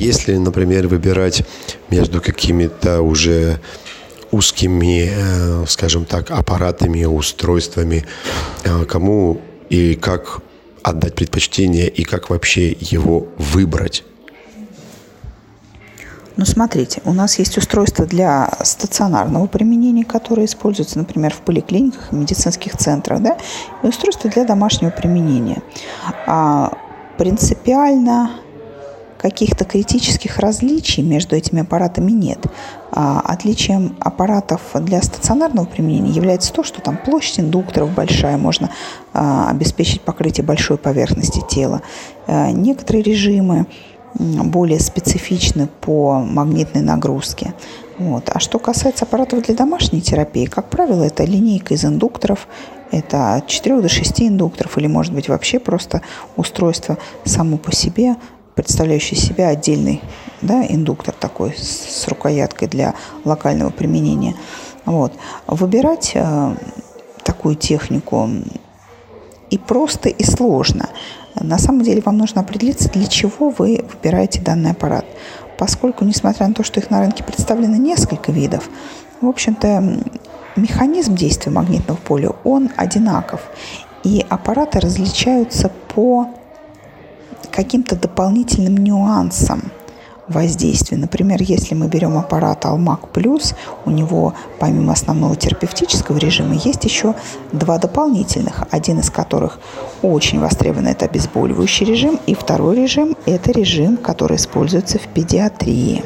если, например, выбирать между какими-то уже узкими, э, скажем так, аппаратами, устройствами, э, кому и как отдать предпочтение и как вообще его выбрать? Ну, смотрите, у нас есть устройства для стационарного применения, которые используются, например, в поликлиниках медицинских центрах, да, и устройства для домашнего применения. А принципиально каких-то критических различий между этими аппаратами нет. А отличием аппаратов для стационарного применения является то, что там площадь индукторов большая, можно а, обеспечить покрытие большой поверхности тела. А, некоторые режимы более специфичны по магнитной нагрузке. Вот. А что касается аппаратов для домашней терапии, как правило, это линейка из индукторов, это от 4 до 6 индукторов или, может быть, вообще просто устройство само по себе, представляющее себя отдельный да, индуктор такой с рукояткой для локального применения. Вот. Выбирать э, такую технику и просто, и сложно. На самом деле вам нужно определиться, для чего вы выбираете данный аппарат. Поскольку, несмотря на то, что их на рынке представлено несколько видов, в общем-то, механизм действия магнитного поля, он одинаков. И аппараты различаются по каким-то дополнительным нюансам – воздействия. Например, если мы берем аппарат Almac Plus, у него помимо основного терапевтического режима есть еще два дополнительных, один из которых очень востребован, это обезболивающий режим, и второй режим – это режим, который используется в педиатрии.